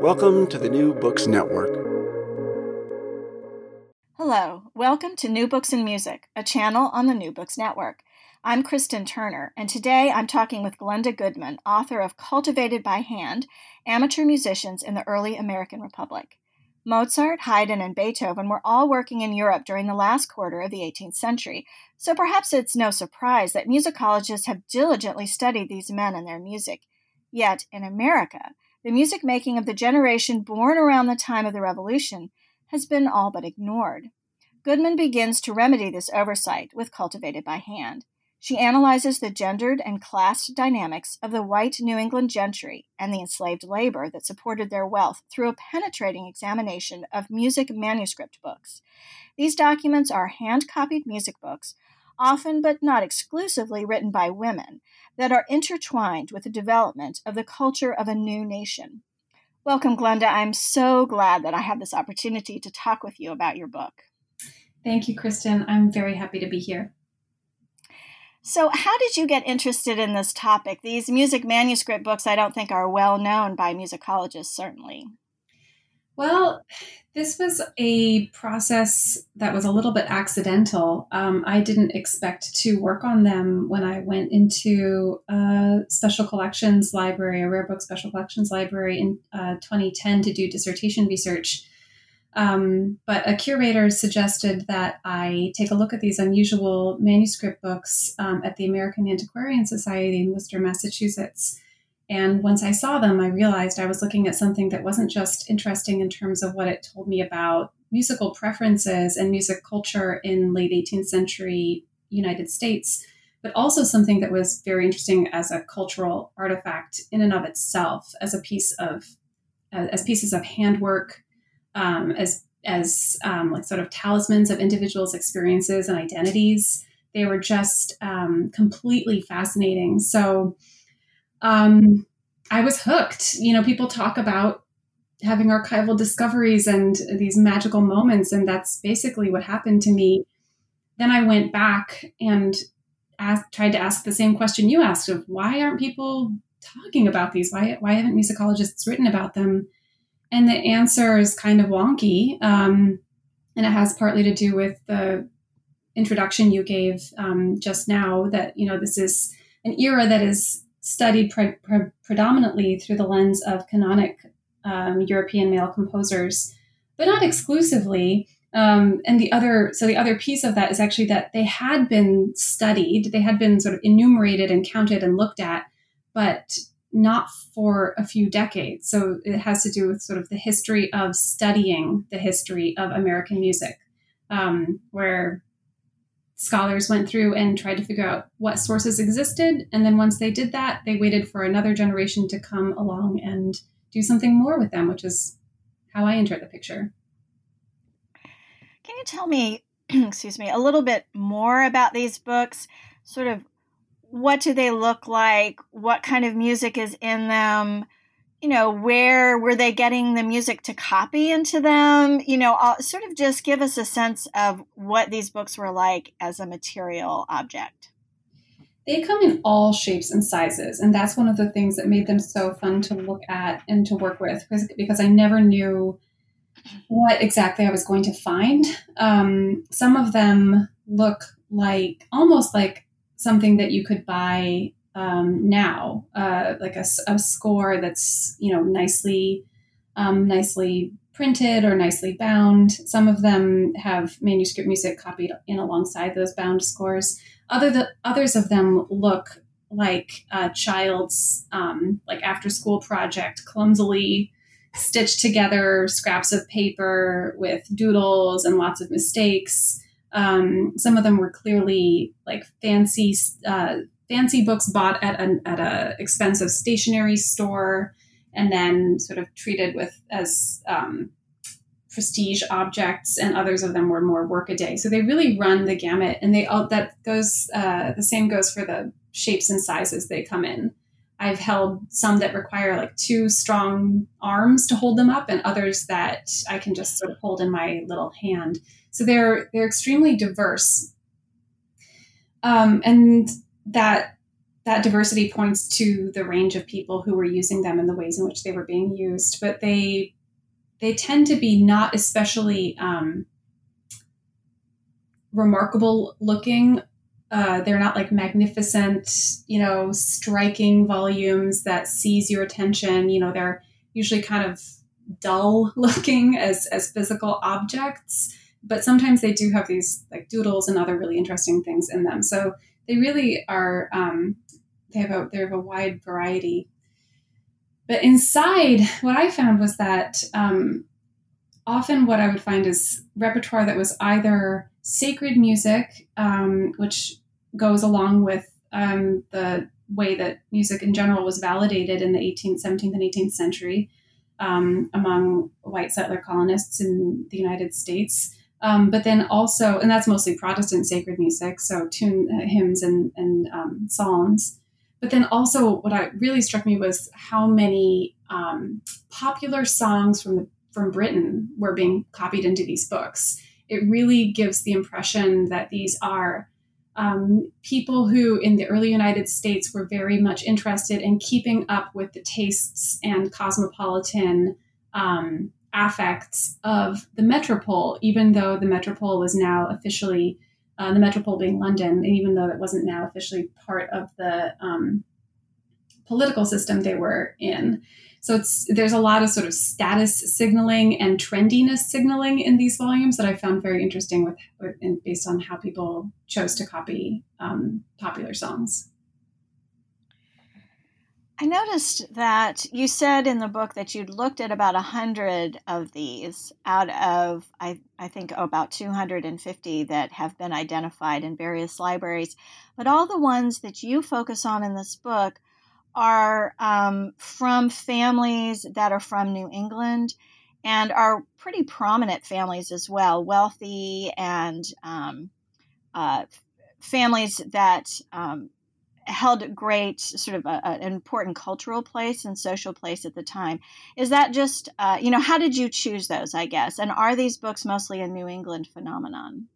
Welcome to the New Books Network. Hello, welcome to New Books and Music, a channel on the New Books Network. I'm Kristen Turner, and today I'm talking with Glenda Goodman, author of Cultivated by Hand Amateur Musicians in the Early American Republic. Mozart, Haydn, and Beethoven were all working in Europe during the last quarter of the 18th century, so perhaps it's no surprise that musicologists have diligently studied these men and their music. Yet, in America, the music making of the generation born around the time of the Revolution has been all but ignored. Goodman begins to remedy this oversight with Cultivated by Hand. She analyzes the gendered and class dynamics of the white New England gentry and the enslaved labor that supported their wealth through a penetrating examination of music manuscript books. These documents are hand copied music books, often but not exclusively written by women, that are intertwined with the development of the culture of a new nation. Welcome, Glenda. I'm so glad that I have this opportunity to talk with you about your book. Thank you, Kristen. I'm very happy to be here. So, how did you get interested in this topic? These music manuscript books, I don't think, are well known by musicologists, certainly. Well, this was a process that was a little bit accidental. Um, I didn't expect to work on them when I went into a special collections library, a rare book special collections library in uh, 2010 to do dissertation research. Um, but a curator suggested that I take a look at these unusual manuscript books um, at the American Antiquarian Society in Worcester, Massachusetts. And once I saw them, I realized I was looking at something that wasn't just interesting in terms of what it told me about musical preferences and music culture in late 18th century United States, but also something that was very interesting as a cultural artifact in and of itself, as a piece of as pieces of handwork, um, as as um, like sort of talismans of individuals' experiences and identities. They were just um, completely fascinating. So um, I was hooked. You know, people talk about having archival discoveries and these magical moments, and that's basically what happened to me. Then I went back and asked, tried to ask the same question you asked of why aren't people talking about these? Why why haven't musicologists written about them? And the answer is kind of wonky, um, and it has partly to do with the introduction you gave um, just now. That you know this is an era that is studied pre- pre- predominantly through the lens of canonic um, European male composers, but not exclusively. Um, and the other, so the other piece of that is actually that they had been studied, they had been sort of enumerated and counted and looked at, but not for a few decades. So it has to do with sort of the history of studying the history of American music, um, where scholars went through and tried to figure out what sources existed. And then once they did that, they waited for another generation to come along and do something more with them, which is how I entered the picture. Can you tell me, excuse me, a little bit more about these books? Sort of what do they look like? What kind of music is in them? You know, where were they getting the music to copy into them? You know, I'll sort of just give us a sense of what these books were like as a material object. They come in all shapes and sizes, and that's one of the things that made them so fun to look at and to work with because, because I never knew what exactly I was going to find. Um, some of them look like almost like something that you could buy um, now, uh, like a, a, score that's you know nicely um, nicely printed or nicely bound. Some of them have manuscript music copied in alongside those bound scores. Other the, others of them look like a child's um, like after school project, clumsily stitched together scraps of paper with doodles and lots of mistakes. Um, some of them were clearly like fancy uh, fancy books bought at an at a expensive stationery store and then sort of treated with as um, prestige objects and others of them were more workaday. So they really run the gamut and they all that goes uh, the same goes for the shapes and sizes they come in. I've held some that require like two strong arms to hold them up and others that i can just sort of hold in my little hand. So they're they're extremely diverse. Um, and that that diversity points to the range of people who were using them and the ways in which they were being used but they they tend to be not especially um, remarkable looking. Uh, they're not like magnificent you know striking volumes that seize your attention. You know they're usually kind of dull looking as as physical objects but sometimes they do have these like doodles and other really interesting things in them. So they really are um, they have a they have a wide variety. But inside, what I found was that um, often what I would find is repertoire that was either sacred music, um, which goes along with um, the way that music in general was validated in the 18th, 17th, and 18th century um, among white settler colonists in the United States. Um, but then also, and that's mostly Protestant sacred music, so tune uh, hymns and, and um, psalms. But then also, what I really struck me was how many um, popular songs from the, from Britain were being copied into these books. It really gives the impression that these are um, people who, in the early United States, were very much interested in keeping up with the tastes and cosmopolitan um, affects of the metropole, even though the metropole was now officially, uh, the metropole being London, and even though it wasn't now officially part of the um, political system they were in. So it's there's a lot of sort of status signaling and trendiness signaling in these volumes that I found very interesting with, with based on how people chose to copy um, popular songs. I noticed that you said in the book that you'd looked at about 100 of these out of, I, I think, oh, about 250 that have been identified in various libraries. But all the ones that you focus on in this book are um, from families that are from New England and are pretty prominent families as well, wealthy and um, uh, families that um, held great sort of an important cultural place and social place at the time. Is that just uh, you know how did you choose those i guess? And are these books mostly a new england phenomenon?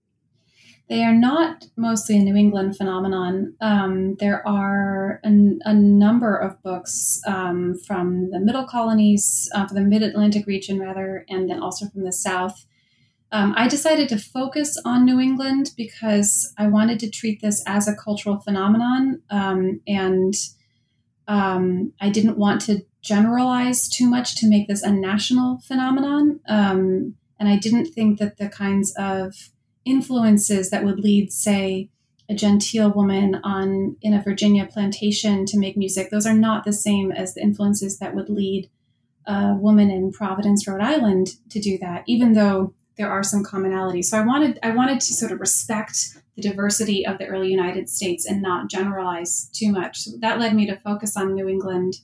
They are not mostly a new england phenomenon. Um, there are a, a, number of books um, from the middle colonies uh, from the mid-atlantic region rather and then also from the south um, I decided to focus on New England because I wanted to treat this as a cultural phenomenon, um, and um, I didn't want to generalize too much to make this a national phenomenon. Um, and I didn't think that the kinds of influences that would lead, say, a genteel woman on in a Virginia plantation to make music, those are not the same as the influences that would lead a woman in Providence, Rhode Island to do that, even though there are some commonalities. So I wanted I wanted to sort of respect the diversity of the early United States and not generalize too much. So that led me to focus on New England,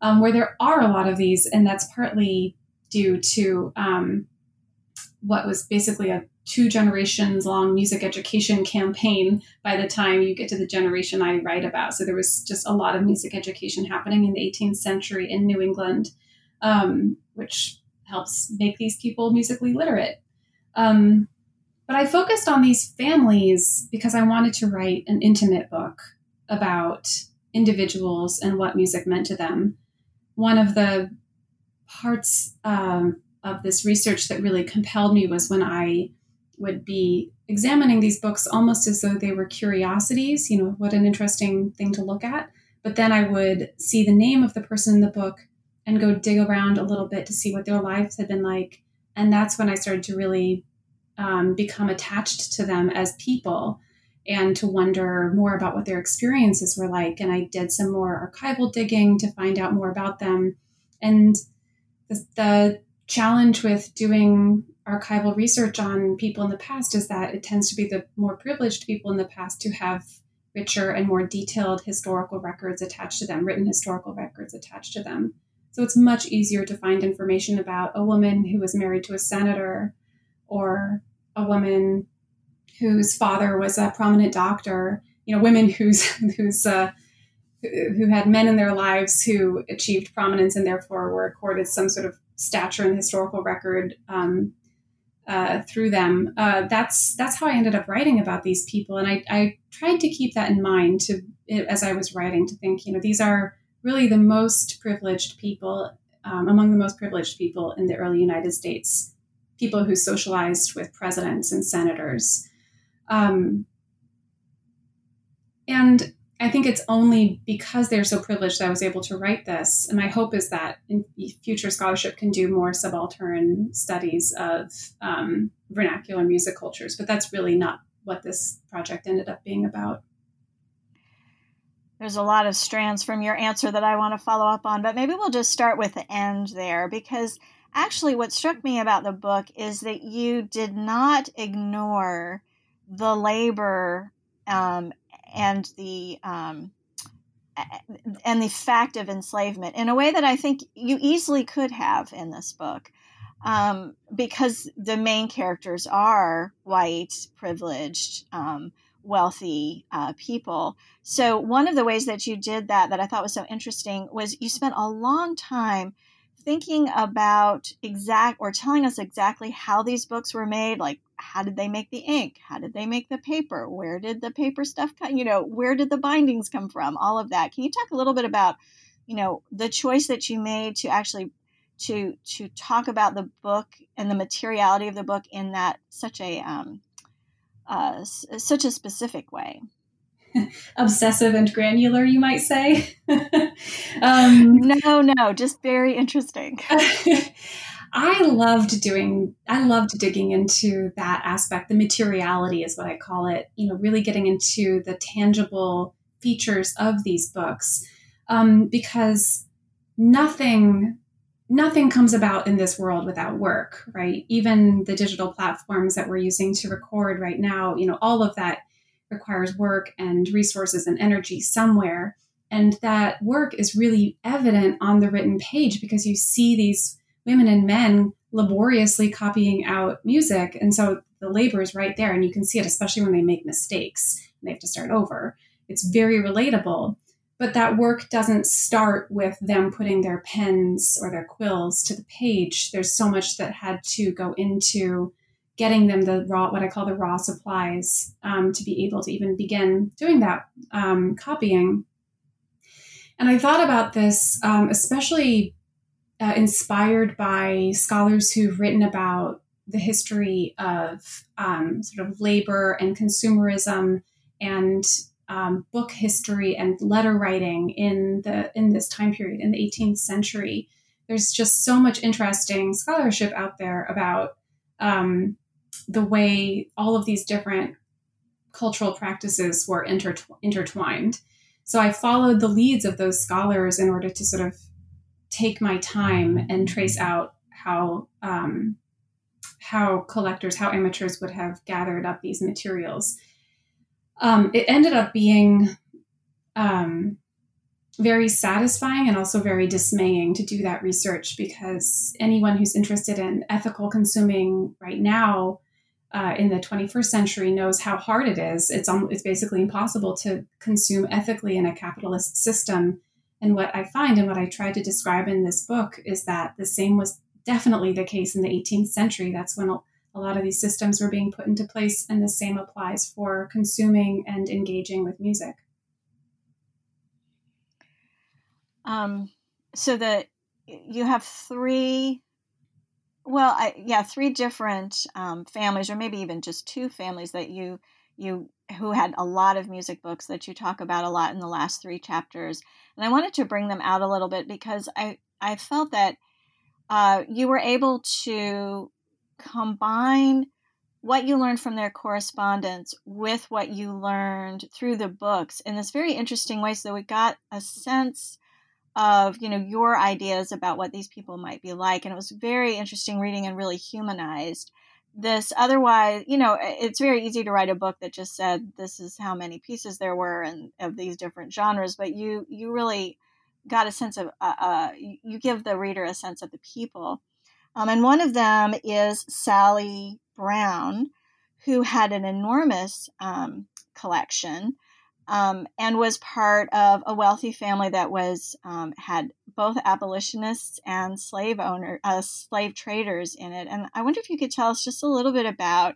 um, where there are a lot of these, and that's partly due to um, what was basically a two generations long music education campaign by the time you get to the generation I write about. So there was just a lot of music education happening in the 18th century in New England, um, which helps make these people musically literate. Um, but I focused on these families because I wanted to write an intimate book about individuals and what music meant to them. One of the parts um, of this research that really compelled me was when I would be examining these books almost as though they were curiosities. You know, what an interesting thing to look at. but then I would see the name of the person in the book and go dig around a little bit to see what their lives had been like. And that's when I started to really um, become attached to them as people and to wonder more about what their experiences were like. And I did some more archival digging to find out more about them. And the, the challenge with doing archival research on people in the past is that it tends to be the more privileged people in the past who have richer and more detailed historical records attached to them, written historical records attached to them. So it's much easier to find information about a woman who was married to a senator or a woman whose father was a prominent doctor, you know, women whose whose uh, who had men in their lives who achieved prominence and therefore were accorded some sort of stature in historical record um, uh, through them. Uh, that's that's how I ended up writing about these people, and I, I tried to keep that in mind to as I was writing to think, you know, these are really the most privileged people um, among the most privileged people in the early United States, people who socialized with presidents and senators. Um, and I think it's only because they're so privileged that I was able to write this. And my hope is that in future scholarship can do more subaltern studies of um, vernacular music cultures. But that's really not what this project ended up being about. There's a lot of strands from your answer that I want to follow up on, but maybe we'll just start with the end there because actually, what struck me about the book is that you did not ignore the labor um, and the um, and the fact of enslavement in a way that I think you easily could have in this book. Um, because the main characters are white, privileged, um, wealthy uh, people. So, one of the ways that you did that, that I thought was so interesting, was you spent a long time thinking about exact or telling us exactly how these books were made like how did they make the ink? How did they make the paper? Where did the paper stuff come you know where did the bindings come from? All of that. Can you talk a little bit about you know the choice that you made to actually to to talk about the book and the materiality of the book in that such a um, uh, such a specific way obsessive and granular, you might say. um, no, no, just very interesting. I loved doing, I loved digging into that aspect. The materiality is what I call it, you know, really getting into the tangible features of these books. Um, because nothing nothing comes about in this world without work right even the digital platforms that we're using to record right now you know all of that requires work and resources and energy somewhere. And that work is really evident on the written page because you see these women and men laboriously copying out music. And so the labor is right there. And you can see it, especially when they make mistakes and they have to start over. It's very relatable. But that work doesn't start with them putting their pens or their quills to the page. There's so much that had to go into getting them the raw, what I call the raw supplies, um, to be able to even begin doing that um, copying. And I thought about this, um, especially uh, inspired by scholars who've written about the history of um, sort of labor and consumerism and um, book history and letter writing in the in this time period in the 18th century. There's just so much interesting scholarship out there about um, the way all of these different cultural practices were intertw- intertwined. So I followed the leads of those scholars in order to sort of take my time and trace out how um, how collectors, how amateurs would have gathered up these materials. Um, it ended up being um, very satisfying and also very dismaying to do that research because anyone who's interested in ethical consuming right now uh, in the 21st century knows how hard it is. It's it's basically impossible to consume ethically in a capitalist system. And what I find and what I try to describe in this book is that the same was definitely the case in the 18th century. That's when a, lot of these systems were being put into place, and the same applies for consuming and engaging with music. Um, so that you have three well I, yeah three different um, families or maybe even just two families that you you who had a lot of music books that you talk about a lot in the last three chapters, and I wanted to bring them out a little bit because I I felt that uh, you were able to combine what you learned from their correspondence with what you learned through the books in this very interesting way so we got a sense of you know your ideas about what these people might be like and it was very interesting reading and really humanized this. Otherwise you know it's very easy to write a book that just said this is how many pieces there were and of these different genres but you you really got a sense of uh, uh, you give the reader a sense of the people um, and one of them is sally Brown, who had an enormous um, collection um, and was part of a wealthy family that was um, had both abolitionists and slave owner uh, slave traders in it. And I wonder if you could tell us just a little bit about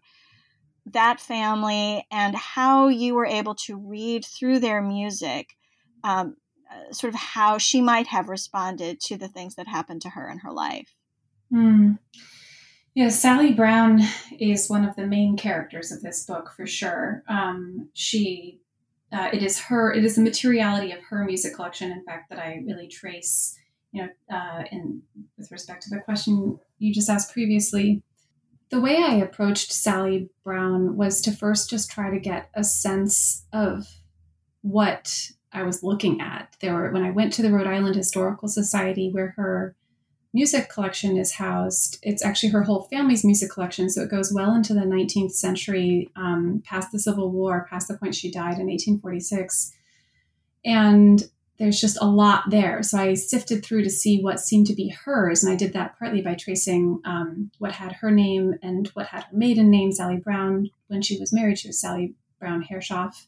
that family and how you were able to read through their music, um, uh, sort of how she might have responded to the things that happened to her in her life. Mm. Yeah, Sally Brown is one of the main characters of this book for sure. Um, she, uh, it is her, it is the materiality of her music collection, in fact, that I really trace. You know, uh, in with respect to the question you just asked previously, the way I approached Sally Brown was to first just try to get a sense of what I was looking at. There were when I went to the Rhode Island Historical Society, where her music collection is housed. It's actually her whole family's music collection, so it goes well into the 19th century, um, past the Civil War, past the point she died in 1846. And there's just a lot there. So I sifted through to see what seemed to be hers, and I did that partly by tracing um, what had her name and what had her maiden name, Sally Brown. When she was married, she was Sally Brown Herreshoff.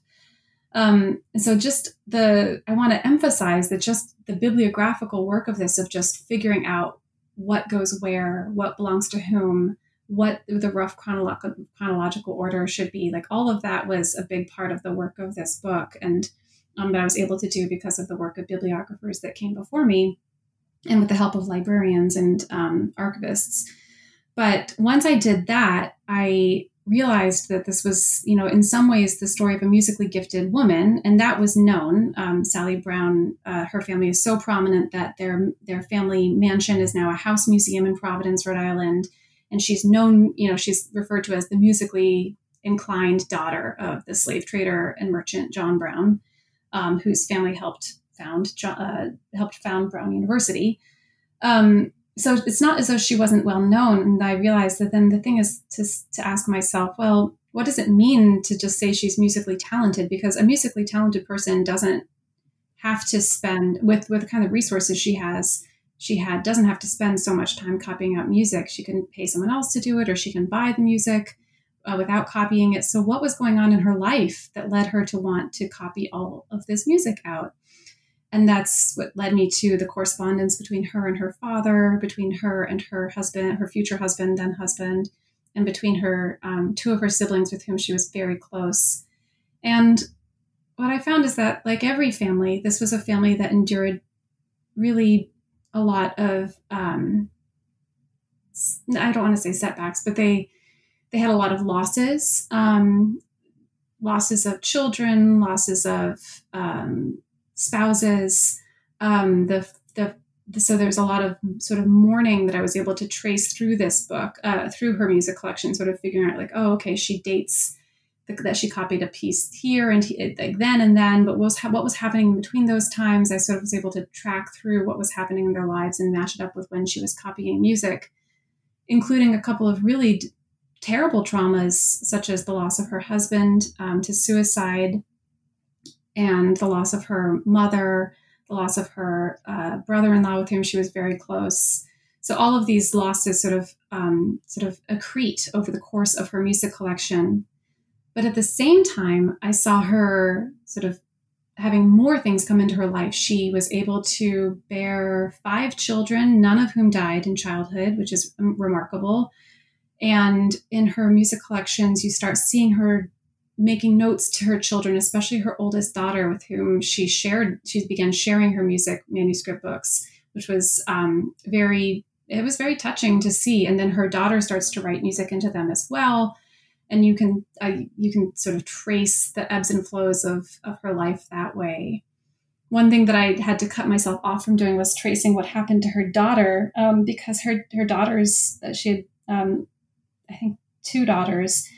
Um, and so just the, I want to emphasize that just the bibliographical work of this, of just figuring out what goes where, what belongs to whom, what the rough chronolo- chronological order should be, like all of that was a big part of the work of this book. And um, that I was able to do because of the work of bibliographers that came before me and with the help of librarians and um, archivists. But once I did that, I realized that this was, you know, in some ways the story of a musically gifted woman, and that was known. Um, Sally Brown, uh, her family is so prominent that their their family mansion is now a house museum in Providence, Rhode Island, and she's known, you know, she's referred to as the musically inclined daughter of the slave trader and merchant John Brown, um, whose family helped found uh, helped found Brown University. Um, so it's not as though she wasn't well known. And I realized that then the thing is to, to ask myself, well, what does it mean to just say she's musically talented? Because a musically talented person doesn't have to spend with with the kind of resources she has. She had doesn't have to spend so much time copying out music. She can pay someone else to do it, or she can buy the music uh, without copying it. So, what was going on in her life that led her to want to copy all of this music out? And that's what led me to the correspondence between her and her father, between her and her husband, her future husband, then husband, and between her um, two of her siblings with whom she was very close. And what I found is that, like every family, this was a family that endured really a lot of um, I don't want to say setbacks, but they they had a lot of losses, um, losses of children, losses of um, spouses. Um, the, the, the, so there's a lot of sort of mourning that I was able to trace through this book, uh, through her music collection, sort of figuring out like, oh, okay, she dates the, that she copied a piece here and he, like then and then, but what was what was happening between those times? I sort of was able to track through what was happening in their lives and match it up with when she was copying music, including a couple of really d- terrible traumas, such as the loss of her husband um, to suicide and the loss of her mother, the loss of her uh, brother-in-law with whom she was very close. So all of these losses sort of um, sort of accrete over the course of her music collection. But at the same time, I saw her sort of having more things come into her life. She was able to bear five children, none of whom died in childhood, which is remarkable. And in her music collections, you start seeing her making notes to her children, especially her oldest daughter, with whom she shared, she began sharing her music manuscript books, which was um, very, it was very touching to see. And then her daughter starts to write music into them as well. and you can uh, you can sort of trace the ebbs and flows of of her life that way. One thing that I had to cut myself off from doing was tracing what happened to her daughter, um, because her her daughters uh, she had um, I think two daughters,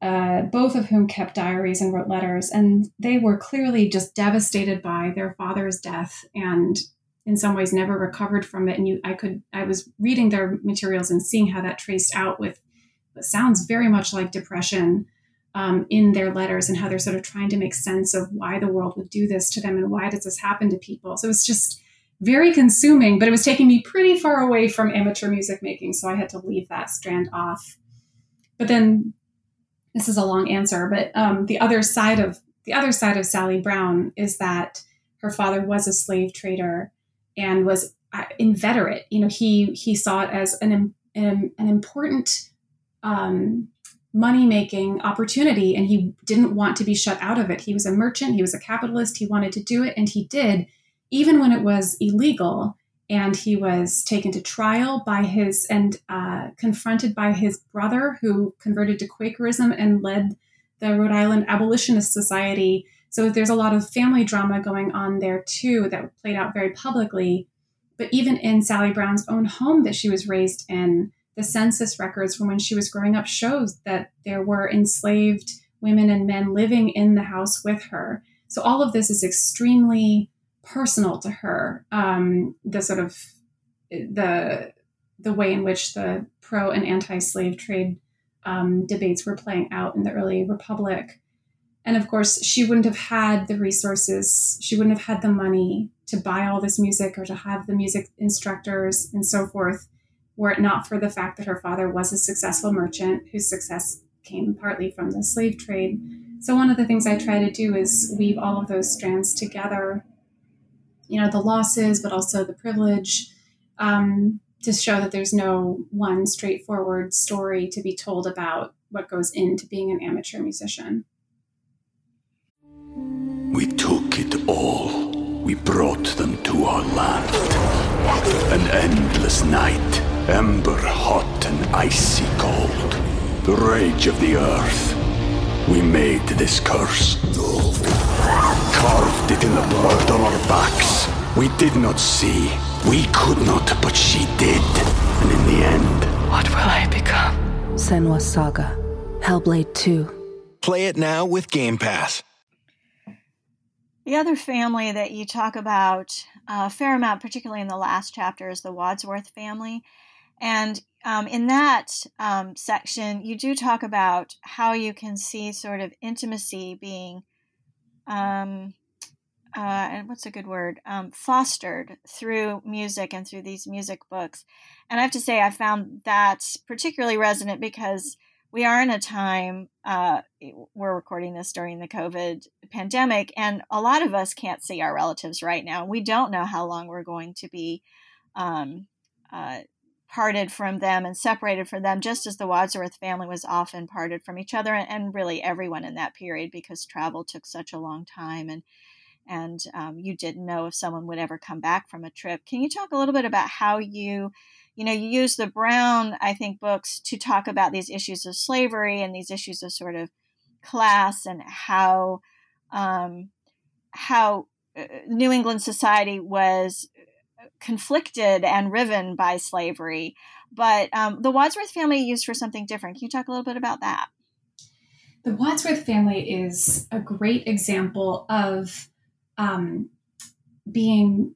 uh, both of whom kept diaries and wrote letters, and they were clearly just devastated by their father's death and in some ways never recovered from it and you i could i was reading their materials and seeing how that traced out with sounds very much like depression um, in their letters and how they're sort of trying to make sense of why the world would do this to them and why does this happen to people. So it's just very consuming, but it was taking me pretty far away from amateur music making. So I had to leave that strand off. But then this is a long answer, but um, the other side of the other side of Sally Brown is that her father was a slave trader and was uh, inveterate. You know, he he saw it as an an, an important um, money making opportunity and he didn't want to be shut out of it. He was a merchant, he was a capitalist, he wanted to do it, and he did, even when it was illegal. And he was taken to trial by his and uh, confronted by his brother, who converted to Quakerism and led the Rhode Island Abolitionist Society. So there's a lot of family drama going on there too that played out very publicly. But even in Sally Brown's own home that she was raised in, the census records from when she was growing up shows that there were enslaved women and men living in the house with her. So all of this is extremely personal to her. Um, the sort of the the way in which the pro and anti-slave trade um, debates were playing out in the early republic. And of course, she wouldn't have had the resources, she wouldn't have had the money to buy all this music or to have the music instructors and so forth were it not for the fact that her father was a successful merchant whose success came partly from the slave trade. So, one of the things I try to do is weave all of those strands together, you know, the losses, but also the privilege, um, to show that there's no one straightforward story to be told about what goes into being an amateur musician. We took it all. We brought them to our land. An endless night Ember hot and icy cold. The rage of the earth. We made this curse. Carved it in the blood on our backs. We did not see. We could not, but she did. And in the end, what will I become? Senua Saga. Hellblade 2. Play it now with Game Pass. The other family that you talk about uh, a fair amount, particularly in the last chapter, is the Wadsworth family. And um, in that um, section, you do talk about how you can see sort of intimacy being, um, uh, and what's a good word, um, fostered through music and through these music books. And I have to say, I found that particularly resonant because we are in a time, uh, we're recording this during the COVID pandemic, and a lot of us can't see our relatives right now. We don't know how long we're going to be. Um, uh, parted from them and separated from them, just as the Wadsworth family was often parted from each other, and, and really everyone in that period because travel took such a long time and and um, you didn't know if someone would ever come back from a trip. Can you talk a little bit about how you, you know, you use the Brown, I think, books to talk about these issues of slavery and these issues of sort of class and how um, how uh, New England society was conflicted and riven by slavery. But um, the Wadsworth family used for something different. Can you talk a little bit about that? The Wadsworth family is a great example of um, being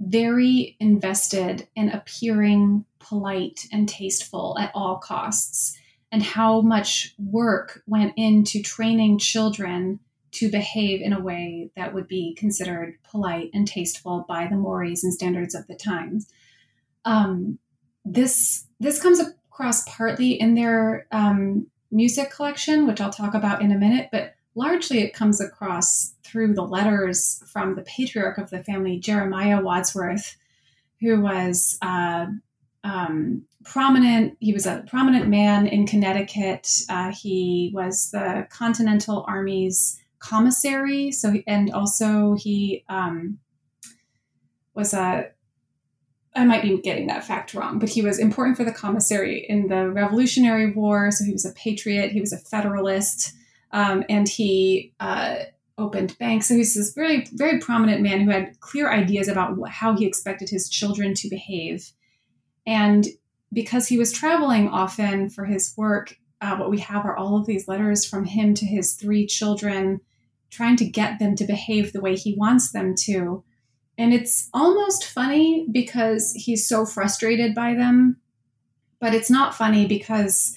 very invested in appearing polite and tasteful at all costs, and how much work went into training children to behave in a way that would be considered polite and tasteful by the mores and standards of the times. Um, this this comes across partly in their um, music collection, which I'll talk about in a minute, but largely it comes across through the letters from the patriarch of the family, Jeremiah Wadsworth, who was uh, um, prominent. He was a prominent man in Connecticut. Uh, he was the Continental Army's commissary. So and also he um, was a I might be getting that fact wrong, but he was important for the commissary in the Revolutionary War. So he was a patriot, he was a Federalist, um, and he uh, opened banks. So he's this very, very prominent man who had clear ideas about how he expected his children to behave. And because he was traveling often for his work, uh, what we have are all of these letters from him to his three children, trying to get them to behave the way he wants them to. And it's almost funny because he's so frustrated by them, but it's not funny because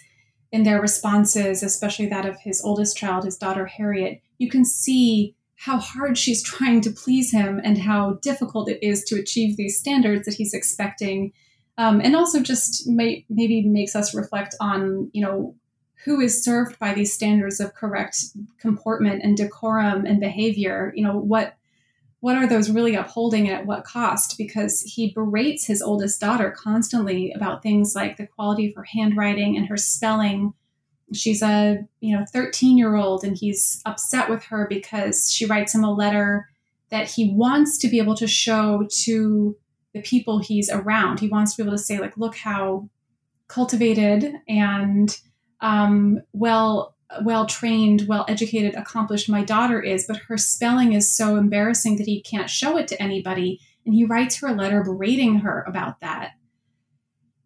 in their responses, especially that of his oldest child, his daughter Harriet, you can see how hard she's trying to please him and how difficult it is to achieve these standards that he's expecting. Um, and also just may, maybe makes us reflect on, you know, who is served by these standards of correct comportment and decorum and behavior. You know, what what are those really upholding and at what cost? Because he berates his oldest daughter constantly about things like the quality of her handwriting and her spelling. She's a you know 13 year old and he's upset with her because she writes him a letter that he wants to be able to show to the people he's around. He wants to be able to say like, look how cultivated and um, well well trained, well educated, accomplished my daughter is, but her spelling is so embarrassing that he can't show it to anybody. And he writes her a letter berating her about that.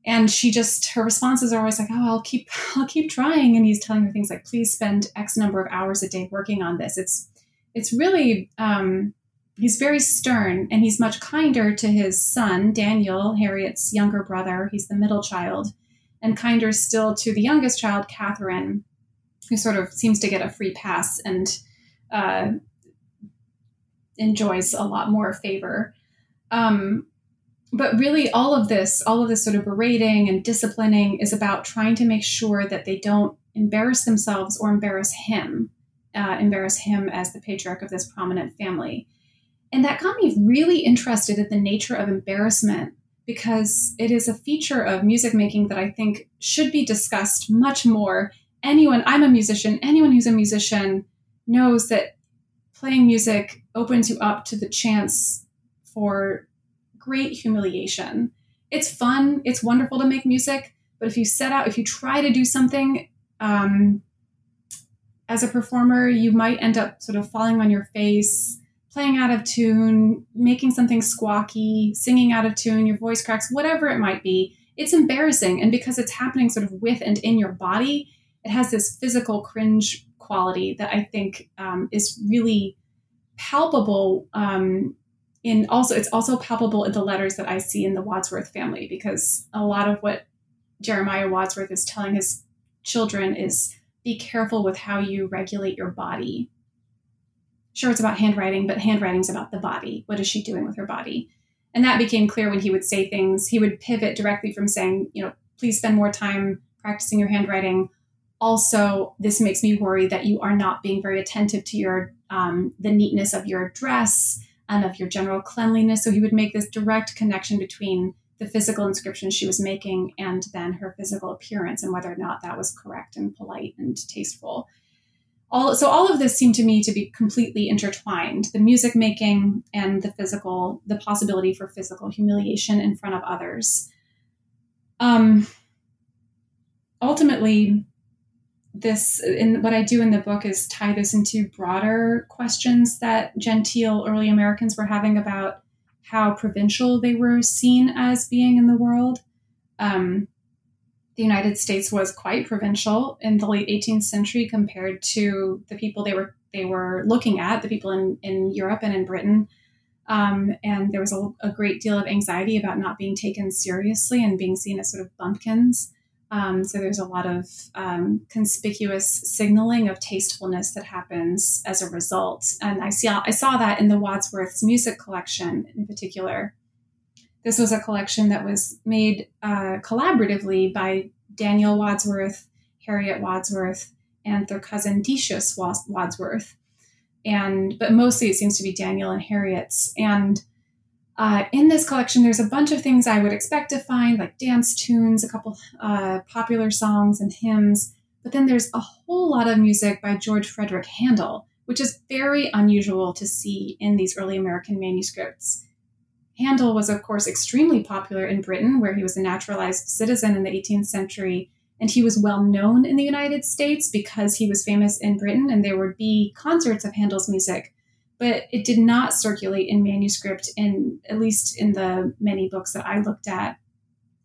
And she just her responses are always like, "Oh, I'll keep I'll keep trying." And he's telling her things like, "Please spend X number of hours a day working on this." It's it's really um, he's very stern, and he's much kinder to his son Daniel, Harriet's younger brother. He's the middle child, and kinder still to the youngest child, Catherine, who sort of seems to get a free pass and uh, enjoys a lot more favor. Um, but really, all of this, all of this sort of berating and disciplining is about trying to make sure that they don't embarrass themselves or embarrass him, uh, embarrass him as the patriarch of this prominent family. And that got me really interested in the nature of embarrassment because it is a feature of music making that I think should be discussed much more anyone, I'm a musician, anyone who's a musician knows that playing music opens you up to the chance for great humiliation. It's fun, it's wonderful to make music, but if you set out, if you try to do something um, as a performer, you might end up sort of falling on your face, playing out of tune, making something squawky, singing out of tune, your voice cracks, whatever it might be. It's embarrassing. And because it's happening sort of with and in your body, it has this physical cringe quality that I think um, is really palpable. Um, in also, it's also palpable in the letters that I see in the Wadsworth family because a lot of what Jeremiah Wadsworth is telling his children is be careful with how you regulate your body. Sure, it's about handwriting, but handwriting's about the body. What is she doing with her body? And that became clear when he would say things. He would pivot directly from saying, you know, please spend more time practicing your handwriting also this makes me worry that you are not being very attentive to your um, the neatness of your dress and of your general cleanliness so he would make this direct connection between the physical inscription she was making and then her physical appearance and whether or not that was correct and polite and tasteful all so all of this seemed to me to be completely intertwined the music making and the physical the possibility for physical humiliation in front of others um ultimately this in what I do in the book is tie this into broader questions that genteel early Americans were having about how provincial they were seen as being in the world. Um, the United States was quite provincial in the late 18th century compared to the people they were they were looking at, the people in, in Europe and in Britain. Um, and there was a, a, great deal of anxiety about not being taken seriously and being seen as sort of bumpkins. Um, so there's a lot of um, conspicuous signaling of tastefulness that happens as a result, and I see I saw that in the Wadsworth's music collection in particular. This was a collection that was made uh, collaboratively by Daniel Wadsworth, Harriet Wadsworth, and their cousin Decius Wadsworth, and but mostly it seems to be Daniel and Harriet's and uh, in this collection, there's a bunch of things I would expect to find, like dance tunes, a couple uh, popular songs and hymns. But then there's a whole lot of music by George Frederick Handel, which is very unusual to see in these early American manuscripts. Handel was, of course, extremely popular in Britain, where he was a naturalized citizen in the 18th century. And he was well known in the United States because he was famous in Britain, and there would be concerts of Handel's music. But it did not circulate in manuscript, in at least in the many books that I looked at.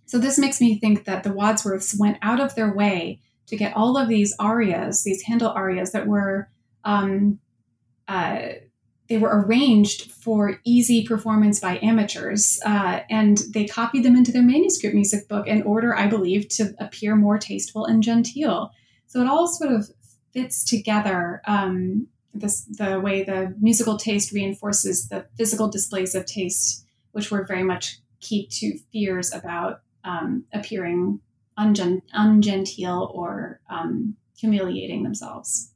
So this makes me think that the Wadsworths went out of their way to get all of these arias, these Handel arias that were um, uh, they were arranged for easy performance by amateurs, uh, and they copied them into their manuscript music book in order, I believe, to appear more tasteful and genteel. So it all sort of fits together. Um, this, the way the musical taste reinforces the physical displays of taste, which were very much key to fears about um, appearing ungen- ungenteel or um, humiliating themselves.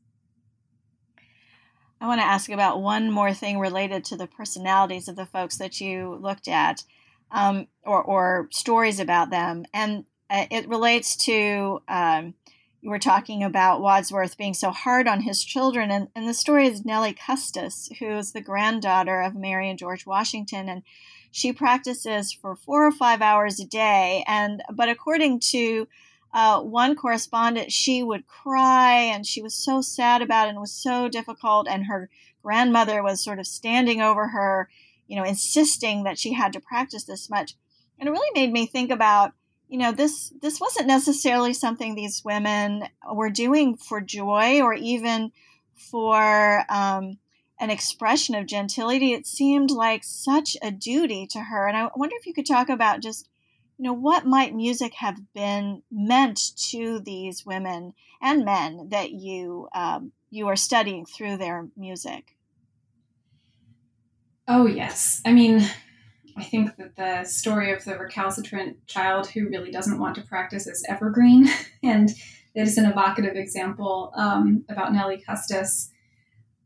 I want to ask about one more thing related to the personalities of the folks that you looked at, um, or, or, stories about them, and uh, it relates to um, you were talking about Wadsworth being so hard on his children, and, and the story is Nellie Custis, who is the granddaughter of Mary and George Washington, and she practices for four or five hours a day, and but according to uh, one correspondent, she would cry and she was so sad about it and was so difficult. And her grandmother was sort of standing over her, you know, insisting that she had to practice this much. And it really made me think about, you know, this this wasn't necessarily something these women were doing for joy or even for um, an expression of gentility. It seemed like such a duty to her. And I wonder if you could talk about just you know, what might music have been meant to these women and men that you um, you are studying through their music? Oh yes, I mean, I think that the story of the recalcitrant child who really doesn't want to practice is evergreen, and it is an evocative example um, about Nellie Custis.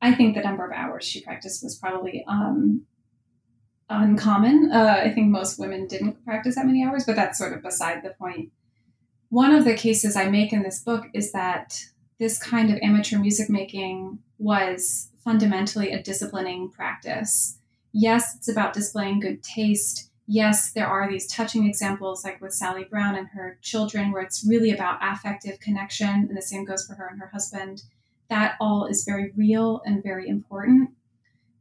I think the number of hours she practiced was probably um, uncommon. Uh, I think most women didn't practice that many hours, but that's sort of beside the point. One of the cases I make in this book is that this kind of amateur music making was fundamentally a disciplining practice. Yes, it's about displaying good taste. Yes, there are these touching examples, like with Sally Brown and her children, where it's really about affective connection, and the same goes for her and her husband. That all is very real and very important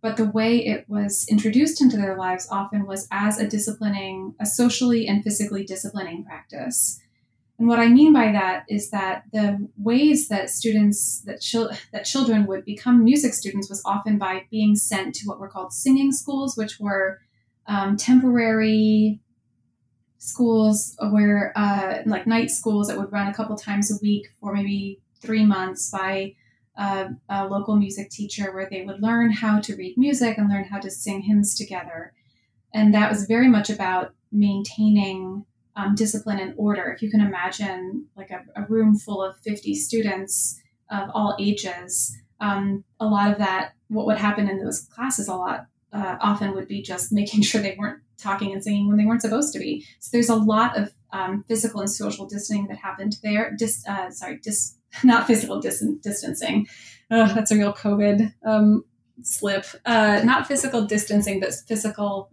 but the way it was introduced into their lives often was as a disciplining, a socially and physically disciplining practice. And what I mean by that is that the ways that students, that, chil- that children would become music students was often by being sent to what were called singing schools, which were um, temporary schools where, uh, like night schools that would run a couple times a week for maybe three months by a, a, local music teacher where they would learn how to read music and learn how to sing hymns together. And that was very much about maintaining um, discipline and order. If you can imagine, like a, a room full of 50 students of all ages, um, a lot of that, what would happen in those classes a lot uh, often would be just making sure they weren't talking and singing when they weren't supposed to be. So there's a lot of um, physical and social distancing that happened there. Dis, uh, sorry, dis, not physical dis- distancing. That's a real COVID um, slip. Uh, not physical distancing, but physical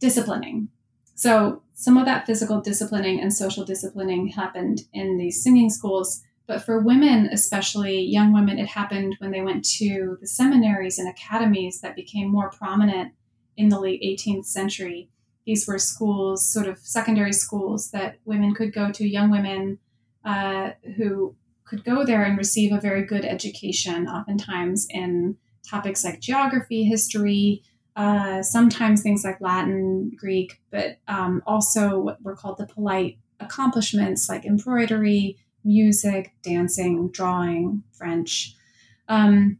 disciplining. So some of that physical disciplining and social disciplining happened in these singing schools. But for women, especially young women, it happened when they went to the seminaries and academies that became more prominent in the late 18th century. These were schools, sort of secondary schools that women could go to, young women uh, who could go there and receive a very good education, oftentimes in topics like geography, history, uh, sometimes things like Latin, Greek, but um, also what were called the polite accomplishments like embroidery, music, dancing, drawing, French. Um,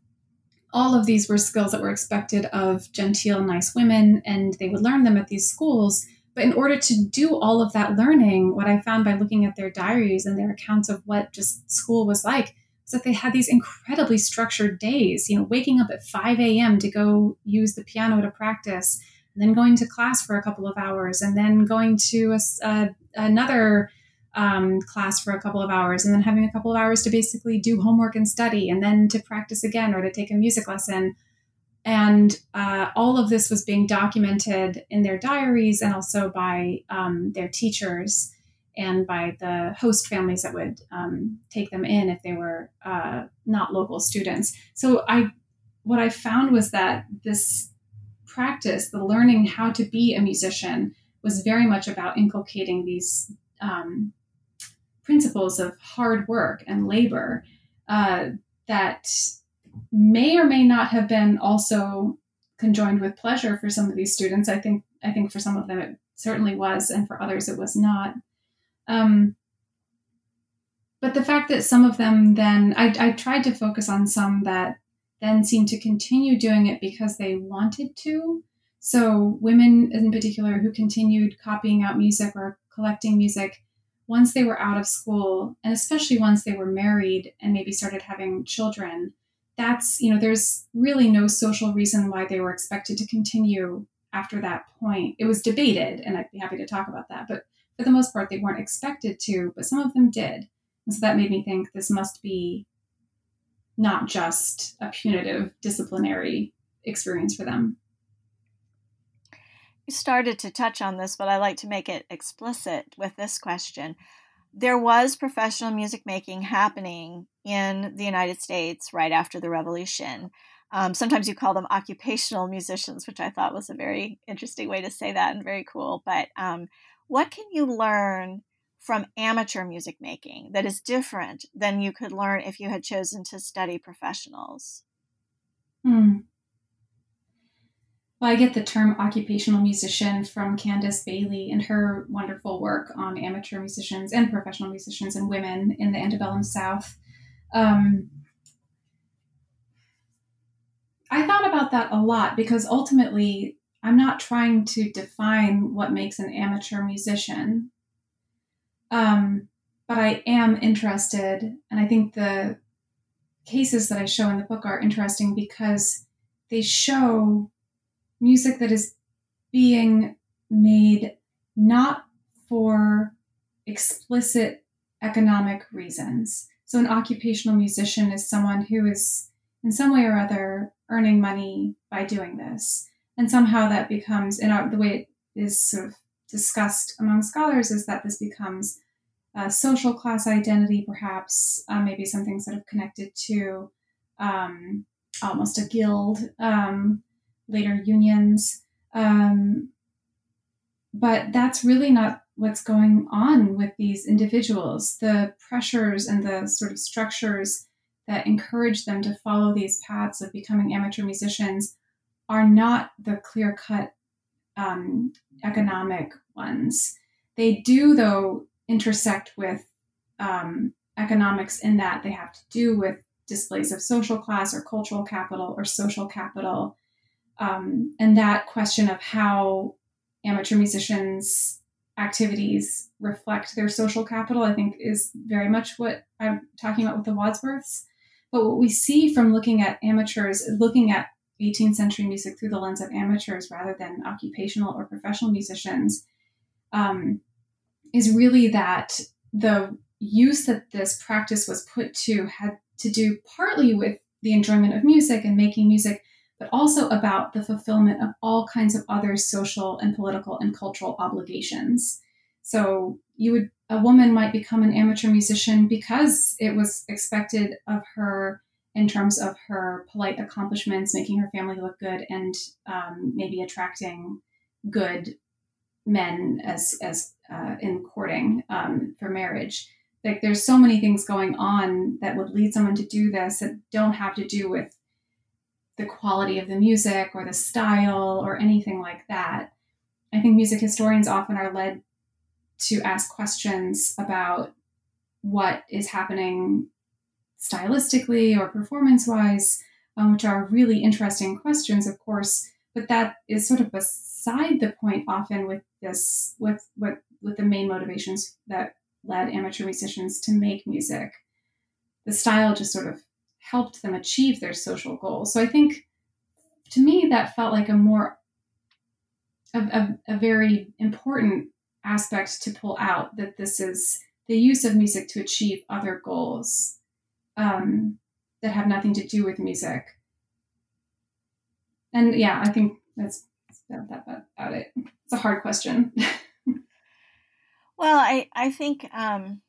all of these were skills that were expected of genteel, nice women, and they would learn them at these schools. But in order to do all of that learning, what I found by looking at their diaries and their accounts of what just school was like was that they had these incredibly structured days, you know, waking up at 5 a.m. to go use the piano to practice, and then going to class for a couple of hours, and then going to a, another um, class for a couple of hours, and then having a couple of hours to basically do homework and study, and then to practice again or to take a music lesson And uh, all of this was being documented in their diaries and also by um, their teachers and by the host families that would um, take them in if they were uh, not local students. So I, what I found was that this practice, the learning how to be a musician, was very much about inculcating these um, principles of hard work and labor uh, that may or may not have been also conjoined with pleasure for some of these students. I think I think for some of them it certainly was, and for others it was not. Um, but the fact that some of them then I, I tried to focus on some that then seemed to continue doing it because they wanted to. So women in particular who continued copying out music or collecting music once they were out of school, and especially once they were married and maybe started having children, that's, you know, there's really no social reason why they were expected to continue after that point. It was debated, and I'd be happy to talk about that, but for the most part, they weren't expected to, but some of them did. And so that made me think this must be not just a punitive disciplinary experience for them. You started to touch on this, but I like to make it explicit with this question. There was professional music making happening in the United States right after the revolution. Um, sometimes you call them occupational musicians, which I thought was a very interesting way to say that and very cool. But um, what can you learn from amateur music making that is different than you could learn if you had chosen to study professionals? Hmm. Well, I get the term occupational musician from Candace Bailey and her wonderful work on amateur musicians and professional musicians and women in the antebellum South. Um, I thought about that a lot because ultimately I'm not trying to define what makes an amateur musician. Um, but I am interested, and I think the cases that I show in the book are interesting because they show music that is being made not for explicit economic reasons. So, an occupational musician is someone who is, in some way or other, earning money by doing this. And somehow that becomes, in our, the way it is sort of discussed among scholars, is that this becomes a social class identity, perhaps, uh, maybe something sort of connected to um, almost a guild. Um, later unions. Um, but that's really not what's going on with these individuals. The pressures and the sort of structures that encourage them to follow these paths of becoming amateur musicians are not the clear cut um, economic ones. They do, though, intersect with um, economics in that they have to do with displays of social class or cultural capital or social capital um, and that question of how amateur musicians' activities reflect their social capital, I think, is very much what I'm talking about with the Wadsworths. But what we see from looking at amateurs, looking at 18th century music through the lens of amateurs rather than occupational or professional musicians, um, is really that the use that this practice was put to had to do partly with the enjoyment of music and making music, but also about the fulfillment of all kinds of other social and political and cultural obligations. So you would a woman might become an amateur musician because it was expected of her in terms of her polite accomplishments, making her family look good, and um, maybe attracting good men as as uh, in courting um, for marriage. Like there's so many things going on that would lead someone to do this that don't have to do with the quality of the music or the style or anything like that. I think music historians often are led to ask questions about what is happening stylistically or performance wise, um, which are really interesting questions, of course. But that is sort of beside the point often with this, with with with the main motivations that led amateur musicians to make music. The style just sort of helped them achieve their social goals. So I think to me that felt like a more a, a, a very important aspect to pull out that this is the use of music to achieve other goals um, that have nothing to do with music. and yeah, I think that's, that's about, about it. It's a hard question. well, I I think um,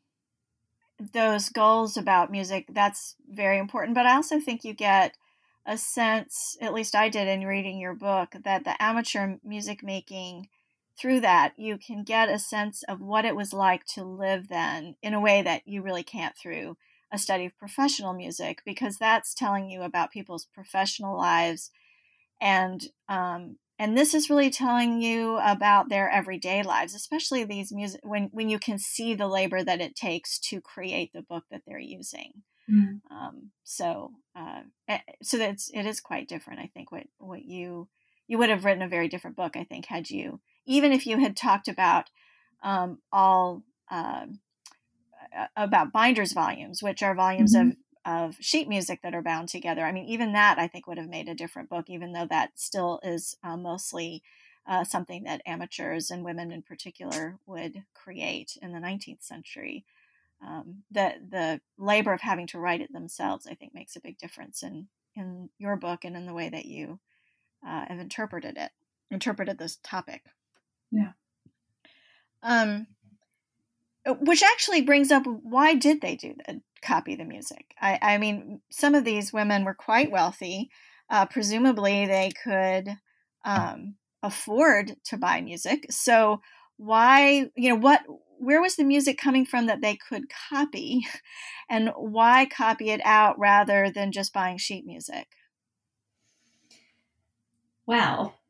those goals about music that's very important, but I also think you get a sense, at least I did in reading your book, that the amateur music making through that you can get a sense of what it was like to live then in a way that you really can't through a study of professional music because that's telling you about people's professional lives and um, and this is really telling you about their everyday lives especially these music when when you can see the labor that it takes to create the book that they're using mm. um, so uh, eh, so that's it is quite different i think what what you you would have written a very different book i think had you even if you had talked about um, all uh, about binders volumes, which are volumes mm-hmm. of of sheet music that are bound together. I mean, even that I think would have made a different book, even though that still is uh, mostly uh, something that amateurs and women in particular would create in the 19th century. Um, the the labor of having to write it themselves, I think, makes a big difference in in your book and in the way that you uh, have interpreted it, interpreted this topic. Yeah. Um, which actually brings up why did they do the copy the music? I, I mean, some of these women were quite wealthy. Uh, presumably, they could um, afford to buy music. So why, you know, what, where was the music coming from that they could copy, and why copy it out rather than just buying sheet music? Well,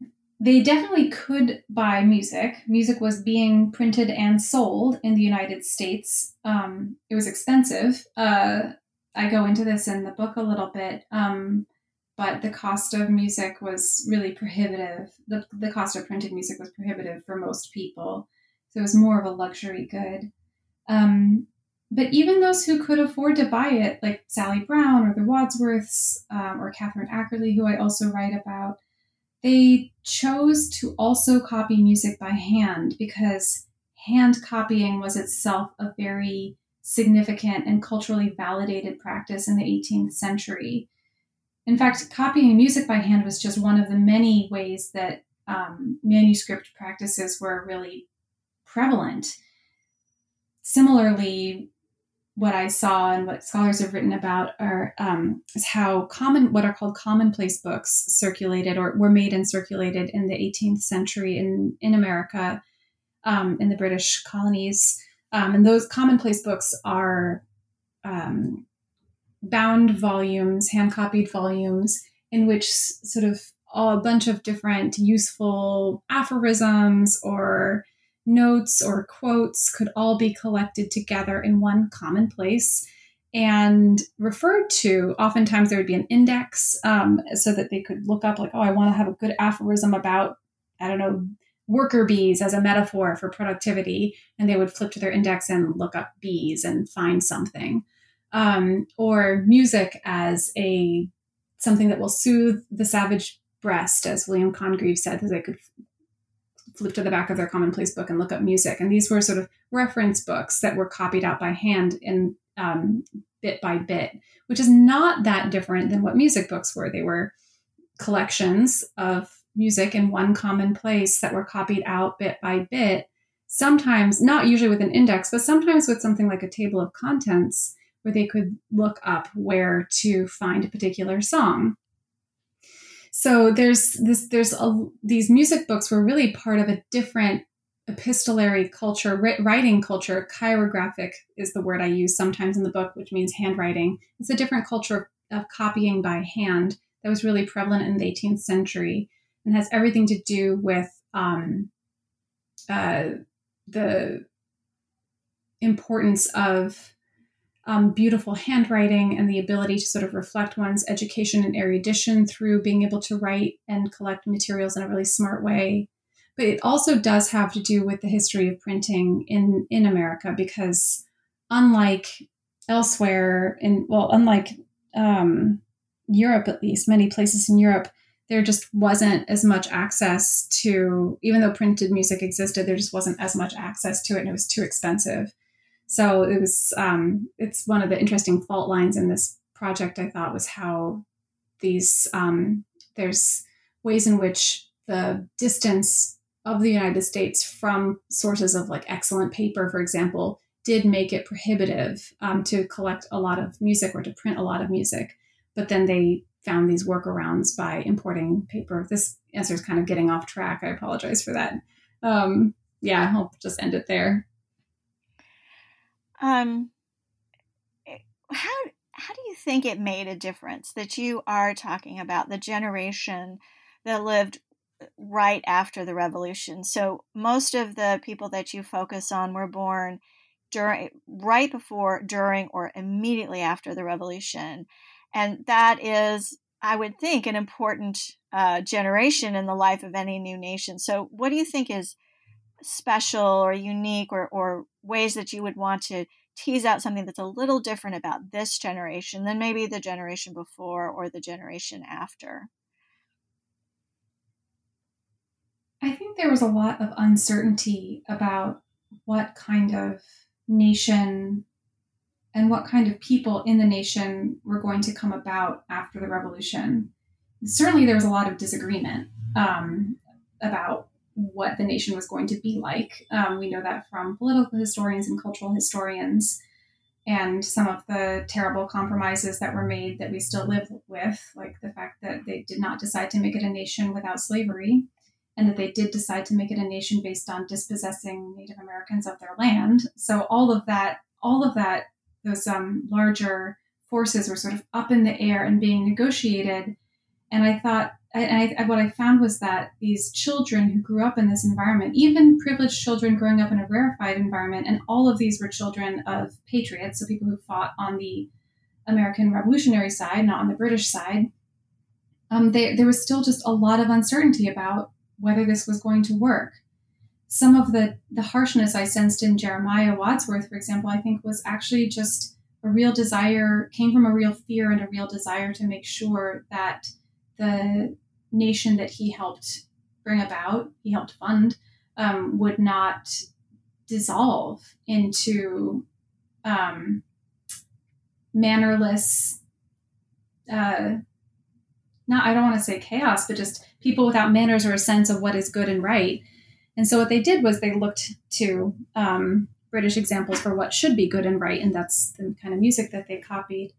they definitely could buy music. Music was being printed and sold in the United States. Um, it was expensive. Uh, I go into this in the book a little bit, um, but the cost of music was really prohibitive. The, the cost of printed music was prohibitive for most people. So it was more of a luxury good. Um, but even those who could afford to buy it, like Sally Brown or the Wadsworths um, or Catherine Ackerley, who I also write about, they chose to also copy music by hand because hand copying was itself a very significant and culturally validated practice in the 18th century. In fact, copying music by hand was just one of the many ways that um, manuscript practices were really prevalent. Similarly, what I saw and what scholars have written about are um, is how common what are called commonplace books circulated or were made and circulated in the 18th century in in America, um, in the British colonies, um, and those commonplace books are um, bound volumes, hand copied volumes, in which sort of a bunch of different useful aphorisms or notes or quotes could all be collected together in one common place and referred to. Oftentimes, there would be an index um, so that they could look up, like, oh, I want to have a good aphorism about, I don't know, worker bees as a metaphor for productivity. And they would flip to their index and look up bees and find something. Um, or music as a something that will soothe the savage breast, as William Congreve said, that they could flip to the back of their commonplace book and look up music. And these were sort of reference books that were copied out by hand in um, bit by bit, which is not that different than what music books were. They were collections of music in one common place that were copied out bit by bit, sometimes not usually with an index, but sometimes with something like a table of contents where they could look up where to find a particular song. So there's this there's a, these music books were really part of a different epistolary culture, writing culture. Chirographic is the word I use sometimes in the book, which means handwriting. It's a different culture of copying by hand that was really prevalent in the 18th century and has everything to do with um, uh, the importance of um, beautiful handwriting and the ability to sort of reflect one's education and erudition through being able to write and collect materials in a really smart way. But it also does have to do with the history of printing in, in America because, unlike elsewhere, in well, unlike um, Europe at least, many places in Europe, there just wasn't as much access to, even though printed music existed, there just wasn't as much access to it and it was too expensive. So it was um, it's one of the interesting fault lines in this project. I thought was how these um, there's ways in which the distance of the United States from sources of like excellent paper, for example, did make it prohibitive um, to collect a lot of music or to print a lot of music. But then they found these workarounds by importing paper. This answer is kind of getting off track. I apologize for that. Um, yeah, I'll just end it there. Um, how how do you think it made a difference that you are talking about the generation that lived right after the revolution? So most of the people that you focus on were born during right before, during, or immediately after the revolution, and that is, I would think, an important uh, generation in the life of any new nation. So, what do you think is special or unique, or or ways that you would want to tease out something that's a little different about this generation than maybe the generation before or the generation after? I think there was a lot of uncertainty about what kind of nation and what kind of people in the nation were going to come about after the revolution. Certainly, there was a lot of disagreement um, about what the nation was going to be like. Um, we know that from political historians and cultural historians, and some of the terrible compromises that were made that we still live with, like the fact that they did not decide to make it a nation without slavery, and that they did decide to make it a nation based on dispossessing Native Americans of their land. So all of that, all of that, those um, larger forces were sort of up in the air and being negotiated. And I thought I, I, what I found was that these children who grew up in this environment, even privileged children growing up in a rarefied environment, and all of these were children of patriots, so people who fought on the American Revolutionary side, not on the British side, um, they, there was still just a lot of uncertainty about whether this was going to work. Some of the, the harshness I sensed in Jeremiah Wadsworth, for example, I think was actually just a real desire, came from a real fear and a real desire to make sure that the nation that he helped bring about, he helped fund, um, would not dissolve into um, mannerless, uh, not, I don't want to say chaos, but just people without manners or a sense of what is good and right. And so what they did was they looked to um, British examples for what should be good and right, and that's the kind of music that they copied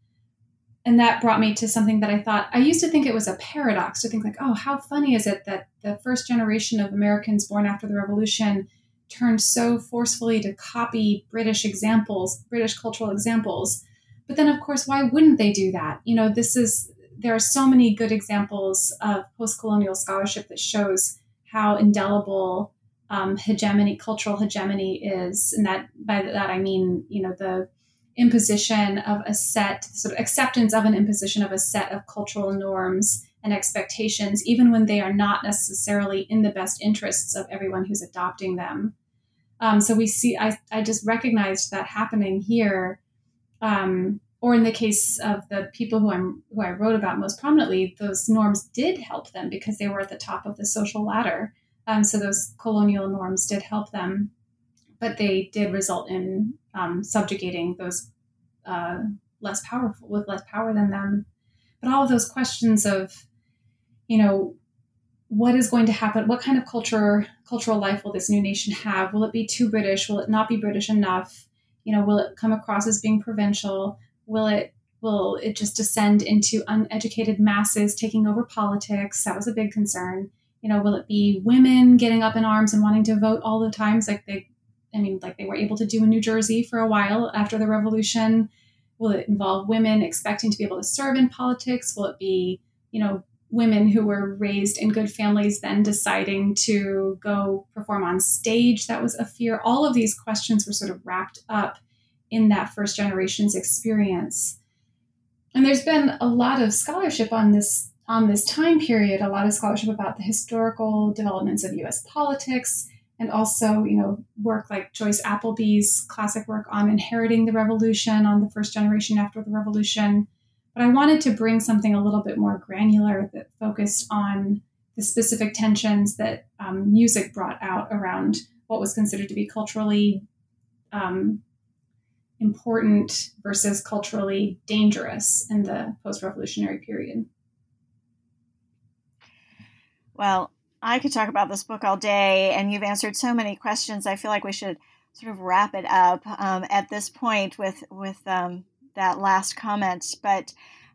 and that brought me to something that I thought I used to think it was a paradox to think like, oh, how funny is it that the first generation of Americans born after the revolution turned so forcefully to copy British examples, British cultural examples. But then of course, why wouldn't they do that? You know, this is there are so many good examples of post-colonial scholarship that shows how indelible um, hegemony, cultural hegemony is, and that by that I mean, you know, the imposition of a set, sort of acceptance of an imposition of a set of cultural norms and expectations, even when they are not necessarily in the best interests of everyone who's adopting them. Um, so we see, I, I just recognized that happening here. Um, or in the case of the people who I'm who I wrote about most prominently, those norms did help them because they were at the top of the social ladder. Um, so those colonial norms did help them but they did result in um, subjugating those uh, less powerful with less power than them. But all of those questions of, you know, what is going to happen? What kind of culture, cultural life will this new nation have? Will it be too British? Will it not be British enough? You know, will it come across as being provincial? Will it will it just descend into uneducated masses taking over politics? That was a big concern. You know, will it be women getting up in arms and wanting to vote all the times like they I mean, like they were able to do in New Jersey for a while after the revolution? Will it involve women expecting to be able to serve in politics? Will it be, you know, women who were raised in good families then deciding to go perform on stage? That was a fear. All of these questions were sort of wrapped up in that first generation's experience. And there's been a lot of scholarship on this on this time period, a lot of scholarship about the historical developments of US politics and also, you know, work like Joyce Appleby's classic work on inheriting the revolution, on the first generation after the revolution. But I wanted to bring something a little bit more granular that focused on the specific tensions that um, music brought out around what was considered to be culturally um, important versus culturally dangerous in the post revolutionary period. Well, I could talk about this book all day, and you've answered so many questions. I feel like we should sort of wrap it up um, at this point with with um, that last comment. But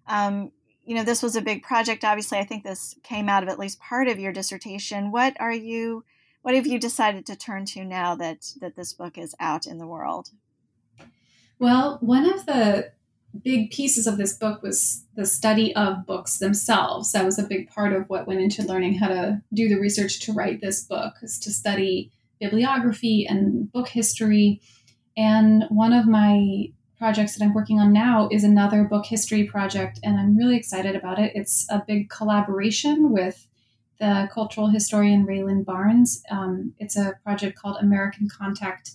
um, you know, this was a big project. Obviously, I think this came out of at least part of your dissertation. What are you? What have you decided to turn to now that that this book is out in the world? Well, one of the big pieces of this book was the study of books themselves. That was a big part of what went into learning how to do the research to write this book, is to study bibliography and book history. And one of my projects that I'm working on now is another book history project, and I'm really excited about it. It's a big collaboration with the cultural historian Raylan Barnes. Um, it's a project called American Contact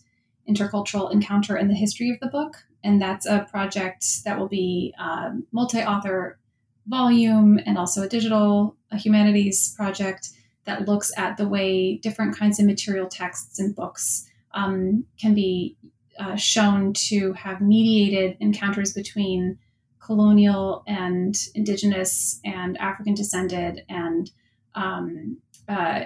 Intercultural Encounter in the History of the Book. And that's a project that will be um, multi author volume and also a digital a humanities project that looks at the way different kinds of material texts and books um, can be uh, shown to have mediated encounters between colonial and indigenous and African descended and um, uh,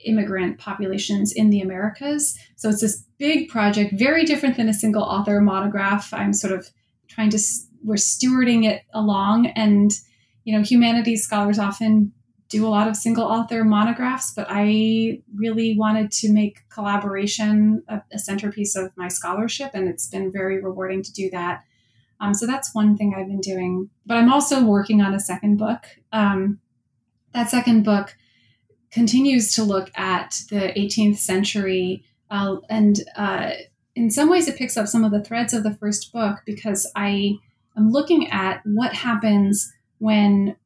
immigrant populations in the Americas. So it's this big project, very different than a single author monograph. I'm sort of trying to, we're stewarding it along. And, you know, humanities scholars often do a lot of single author monographs, but I really wanted to make collaboration a, a centerpiece of my scholarship. And it's been very rewarding to do that. Um, so that's one thing I've been doing. But I'm also working on a second book. Um, that second book continues to look at the 18th century uh, and uh, in some ways it picks up some of the threads of the first book because i am looking at what happens when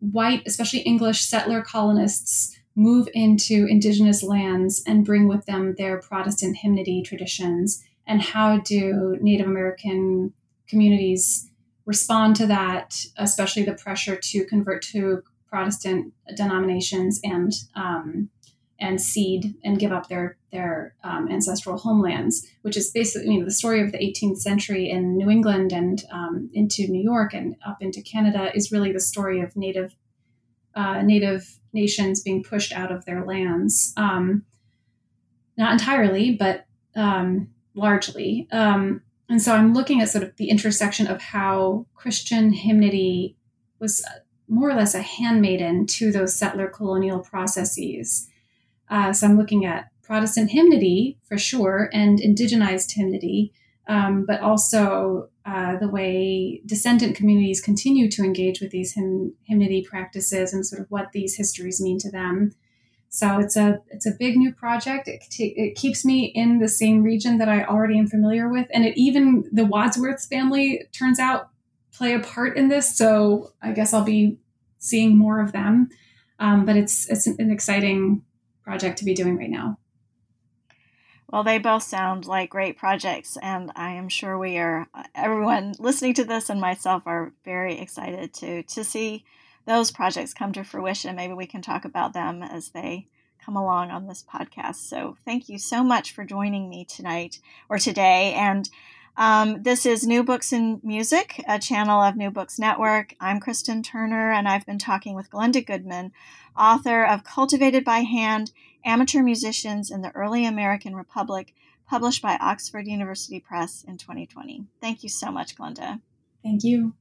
white especially english settler colonists move into indigenous lands and bring with them their protestant hymnody traditions. And how do native american communities respond to that especially the pressure to convert to Protestant denominations and um, and cede and give up their their um, ancestral homelands, which is basically you know, the story of the 18th century in New England and um, into New York and up into Canada is really the story of native uh, native nations being pushed out of their lands. Um, not entirely, but um, largely. Um, and so I'm looking at sort of the intersection of how Christian hymnody was more or less a handmaiden to those settler colonial processes. Uh, so I'm looking at Protestant hymnody for sure and indigenized hymnody, um, but also uh, the way descendant communities continue to engage with these hymn, hymnody practices and sort of what these histories mean to them. So it's a it's a big new project. It, it keeps me in the same region that I already am familiar with, and it even the Wadsworth's family turns out play a part in this. So I guess I'll be seeing more of them. Um, but it's it's an exciting project to be doing right now. Well, they both sound like great projects, and I am sure we are. Everyone listening to this and myself are very excited to to see those projects come to fruition. Maybe we can talk about them as they come along on this podcast. So, thank you so much for joining me tonight or today, and um, this is New Books in Music, a channel of New Books Network. I'm Kristen Turner, and I've been talking with Glenda Goodman, author of Cultivated by Hand Amateur Musicians in the Early American Republic, published by Oxford University Press in 2020. Thank you so much, Glenda. Thank you.